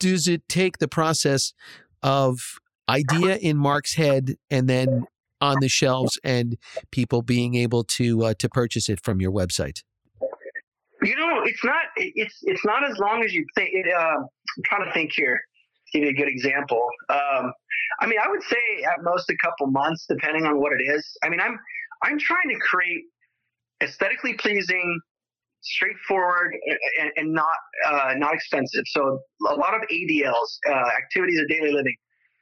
does it take the process of idea in Mark's head and then on the shelves and people being able to uh, to purchase it from your website? You know, it's not it's it's not as long as you think. It, uh, I'm trying to think here give you a good example. Um, I mean, I would say at most a couple months, depending on what it is. I mean, I'm I'm trying to create aesthetically pleasing, straightforward, and, and not uh, not expensive. So a lot of ADLs, uh, activities of daily living.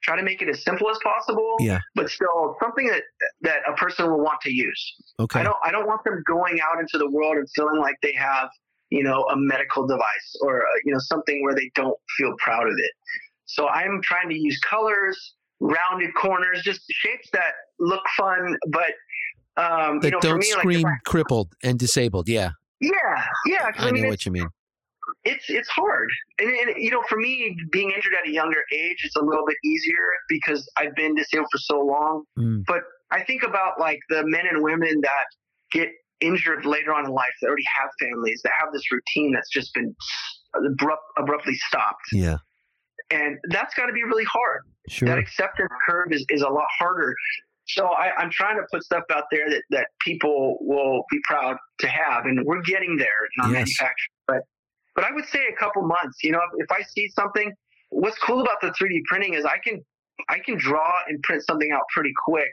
Try to make it as simple as possible, Yeah. but still something that that a person will want to use. Okay. I don't I don't want them going out into the world and feeling like they have you know a medical device or uh, you know something where they don't feel proud of it. So I'm trying to use colors, rounded corners, just shapes that look fun, but um, that you know, don't me, like, scream I- crippled and disabled. Yeah, yeah, yeah. I I mean, know what you mean. it's it's hard, and, and you know, for me, being injured at a younger age, it's a little bit easier because I've been disabled for so long. Mm. But I think about like the men and women that get injured later on in life that already have families that have this routine that's just been abrupt, abruptly stopped, Yeah, and that's got to be really hard. That acceptance curve is, is a lot harder. So I, I'm trying to put stuff out there that, that people will be proud to have, and we're getting there in our Yes. manufacturing. But but I would say a couple months. You know, if, if I see something, what's cool about the 3D printing is I can I can draw and print something out pretty quick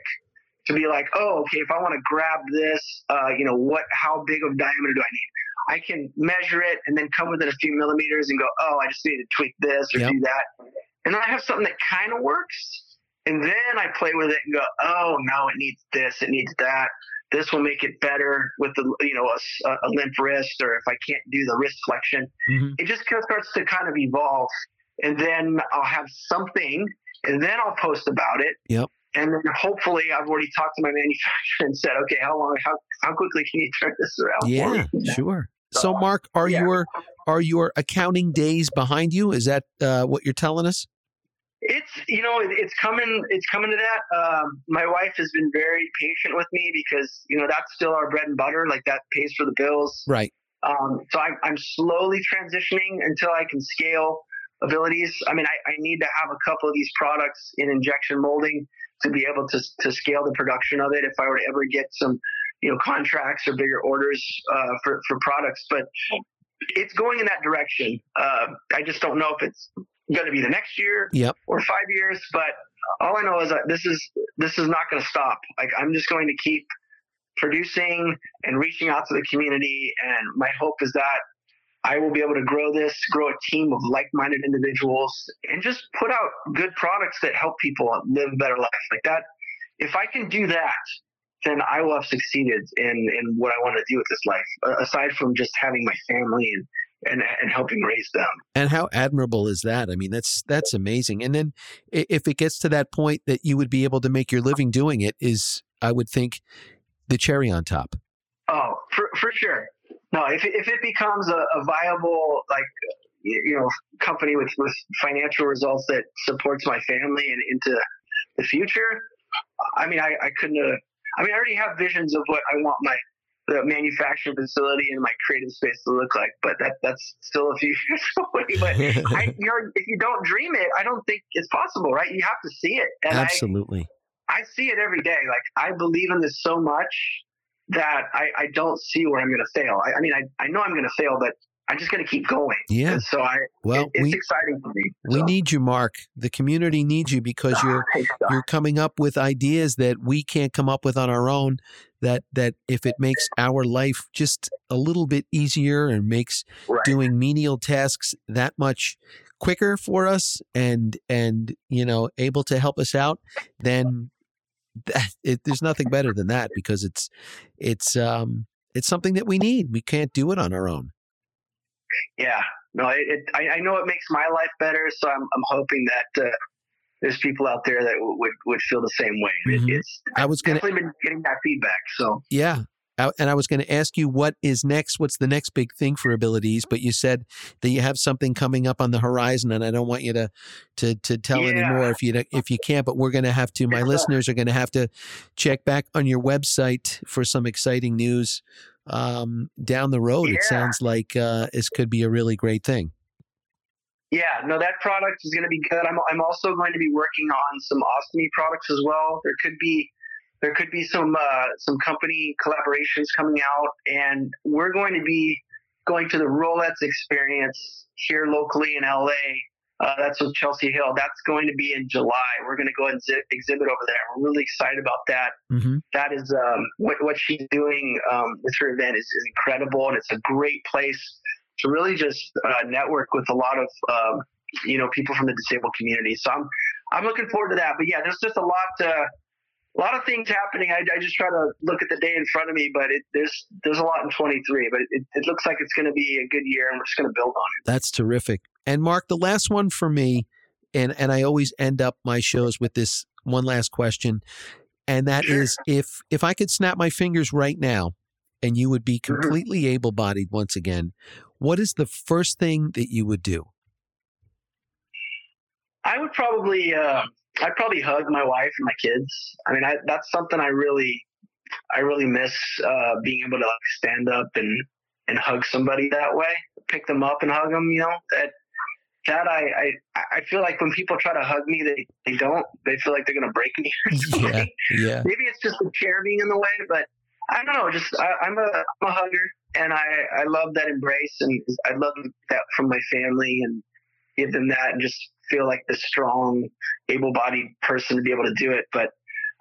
to be like, oh, okay, if I want to grab this, uh, you know, what how big of diameter do I need? I can measure it and then come within a few millimeters and go, oh, I just need to tweak this or Yep. do that. And then I have something that kind of works. And then I play with it and go, oh, no, it needs this, it needs that. This will make it better with the, you know, a a, limp wrist, or if I can't do the wrist flexion. Mhm. It just kind of starts to kind of evolve. And then I'll have something, and then I'll post about it. Yep. And then hopefully I've already talked to my manufacturer and said, okay, how long, how, how quickly can you turn this around? Yeah, [laughs] sure. So, Mark, are yeah. your are your accounting days behind you? Is that uh, what you're telling us? It's you know it's coming it's coming to that. Um, my wife has been very patient with me because you know that's still our bread and butter. Like that pays for the bills. Right. Um, so I'm I'm slowly transitioning until I can scale Abilitease. I mean I, I need to have a couple of these products in injection molding to be able to to scale the production of it. If I were to ever get some you know contracts or bigger orders uh, for for products, but it's going in that direction. Uh, I just don't know if it's going to be the next year Yep. or five years, but all I know is that this is this is not going to stop. Like I'm just going to keep producing and reaching out to the community, and my hope is that I will be able to grow this, grow a team of like-minded individuals, and just put out good products that help people live a better life. Like that, if I can do that, then I will have succeeded in in what I want to do with this life. Uh, aside from just having my family and and and helping raise them. And how admirable is that? I mean, that's that's amazing. And then if it gets to that point that you would be able to make your living doing it, is I would think the cherry on top. Oh, for for sure. No, if it, if it becomes a, a viable like you know company with with financial results that supports my family and into the future, I mean, I I couldn't have. I mean, I already have visions of what I want my the manufacturing facility and my creative space to look like, but that that's still a few [laughs] years away. But [laughs] I, you know, if you don't dream it, I don't think it's possible, right? You have to see it, and I Absolutely. I see it every day. Like I believe in this so much that I, I don't see where I'm going to fail. I, I mean, I, I know I'm going to fail, but I'm just going to keep going. Yeah. And so I, Well, it- it's we exciting for me. we So, need you, Mark. The community needs you because you're [laughs] thanks, you're coming up with ideas that we can't come up with on our own that that if it makes our life just a little bit easier and makes right. doing menial tasks that much quicker for us and and you know able to help us out then that, it, there's nothing better than that because it's it's um it's something that we need we can't do it on our own Yeah. No, it, it I, I know it makes my life better. So I'm, I'm hoping that uh, there's people out there that w- would, would feel the same way. Mhm. It, it's i was gonna definitely been getting that feedback. So Yeah. I- And I was going to ask you what is next? What's the next big thing for Abilitease? But you said that you have something coming up on the horizon, and I don't want you to to to tell Yeah. anymore if you if you can't. But we're going to have to. My Yeah. listeners are going to have to check back on your website for some exciting news um, down the road. It sounds like uh, this could be a really great thing. yeah, no, that product is going to be good. I'm, I'm also going to be working on some ostomy products as well. There could be there could be some uh, some company collaborations coming out, and we're going to be going to the Rollettes experience here locally in LA Uh, that's with Chelsea Hill. That's going to be in July. We're going to go and exhibit over there. We're really excited about that. Mm-hmm. that is um, what, what she's doing um, with her event is, is, incredible, and it's a great place to really just uh, network with a lot of um, you know people from the disabled community. So I'm I'm looking forward to that. But yeah, there's just a lot. Uh, a lot of things happening. I, I, just try to look at the day in front of me, but it, there's there's a lot in 23. But it, it looks like it's going to be a good year, and we're just going to build on it. That's terrific. And Mark, the last one for me, and and I always end up my shows with this one last question, and that sure. is if if I could snap my fingers right now, and you would be mm-hmm. completely mm-hmm. able-bodied once again, what is the first thing that you would do? I would probably. Uh, I'd probably hug my wife and my kids. I mean, I, that's something I really, I really miss uh, being able to like stand up and and hug somebody that way, pick them up and hug them. You know that that I I, I feel like when people try to hug me, they they don't. They feel like they're gonna break me. [laughs] [laughs] yeah, yeah. Maybe it's just the chair being in the way, but I don't know. Just I, am a I'm a hugger, and I I love that embrace, and I love that from my family, and give them that, and just feel like the strong, able-bodied person to be able to do it. But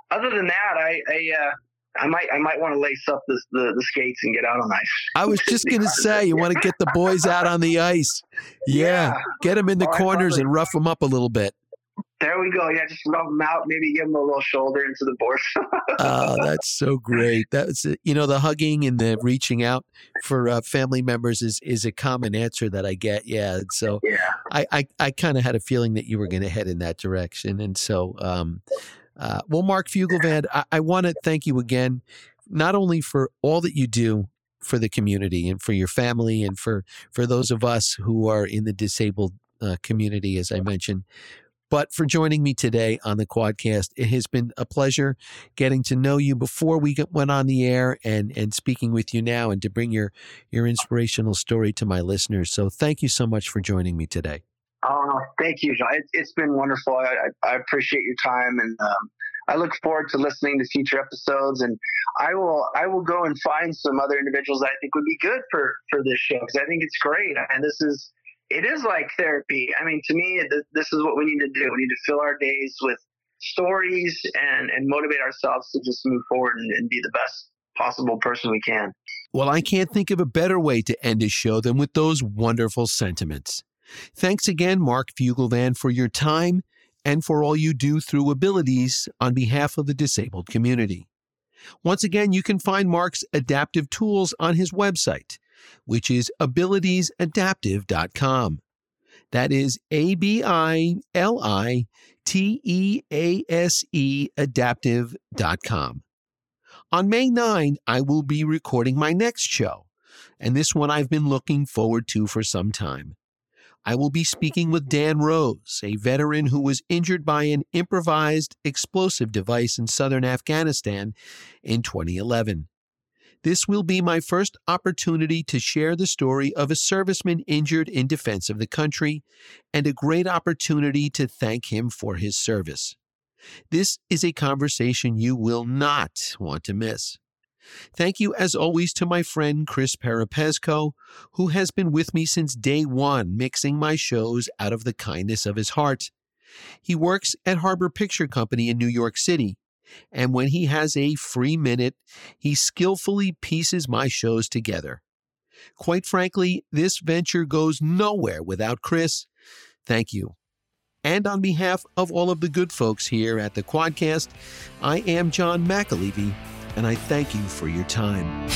other than that, I, I uh, I might I might want to lace up the, the, the skates and get out on ice. I was just gonna [laughs] say you want to get the boys out on the ice. Yeah, yeah. get them in the oh, corners and rough them up a little bit. There we go. Yeah, just rub them out. Maybe give them a little shoulder into the board. [laughs] oh, that's so great. That's you know the hugging and the reaching out for uh, family members is is a common answer that I get. Yeah, so yeah, I I, I kind of had a feeling that you were going to head in that direction, and so um, uh, well, Mark Fuglevand, I, I want to thank you again, not only for all that you do for the community and for your family and for for those of us who are in the disabled uh, community, as I mentioned, but for joining me today on the Quadcast. It has been a pleasure getting to know you before we went on the air and, and speaking with you now and to bring your, your inspirational story to my listeners. So thank you so much for joining me today. Oh, thank you, John. It, has been wonderful. I, I, appreciate your time and um, I look forward to listening to future episodes and I will I will go and find some other individuals that I think would be good for for this show because I think it's great and this is it is like therapy. I mean, to me, this is what we need to do. We need to fill our days with stories and, and motivate ourselves to just move forward and, and be the best possible person we can. Well, I can't think of a better way to end a show than with those wonderful sentiments. Thanks again, Mark Fuglevand, for your time and for all you do through Abilitease on behalf of the disabled community. Once again, you can find Mark's adaptive tools on his website, which is abiliteaseadaptive.com. That is A B I L I T E A S E adaptive.com. On May 9, I will be recording my next show, and this one I've been looking forward to for some time. I will be speaking with Dan Rose, a veteran who was injured by an improvised explosive device in southern Afghanistan in 2011. This will be my first opportunity to share the story of a serviceman injured in defense of the country and a great opportunity to thank him for his service. This is a conversation you will not want to miss. Thank you, as always, to my friend Chris Perepesco, who has been with me since day one, mixing my shows out of the kindness of his heart. He works at Harbor Picture Company in New York City, and when he has a free minute, he skillfully pieces my shows together. Quite frankly, this venture goes nowhere without Chris. Thank you. And on behalf of all of the good folks here at the Quadcast, I am John McAlevey, and I thank you for your time.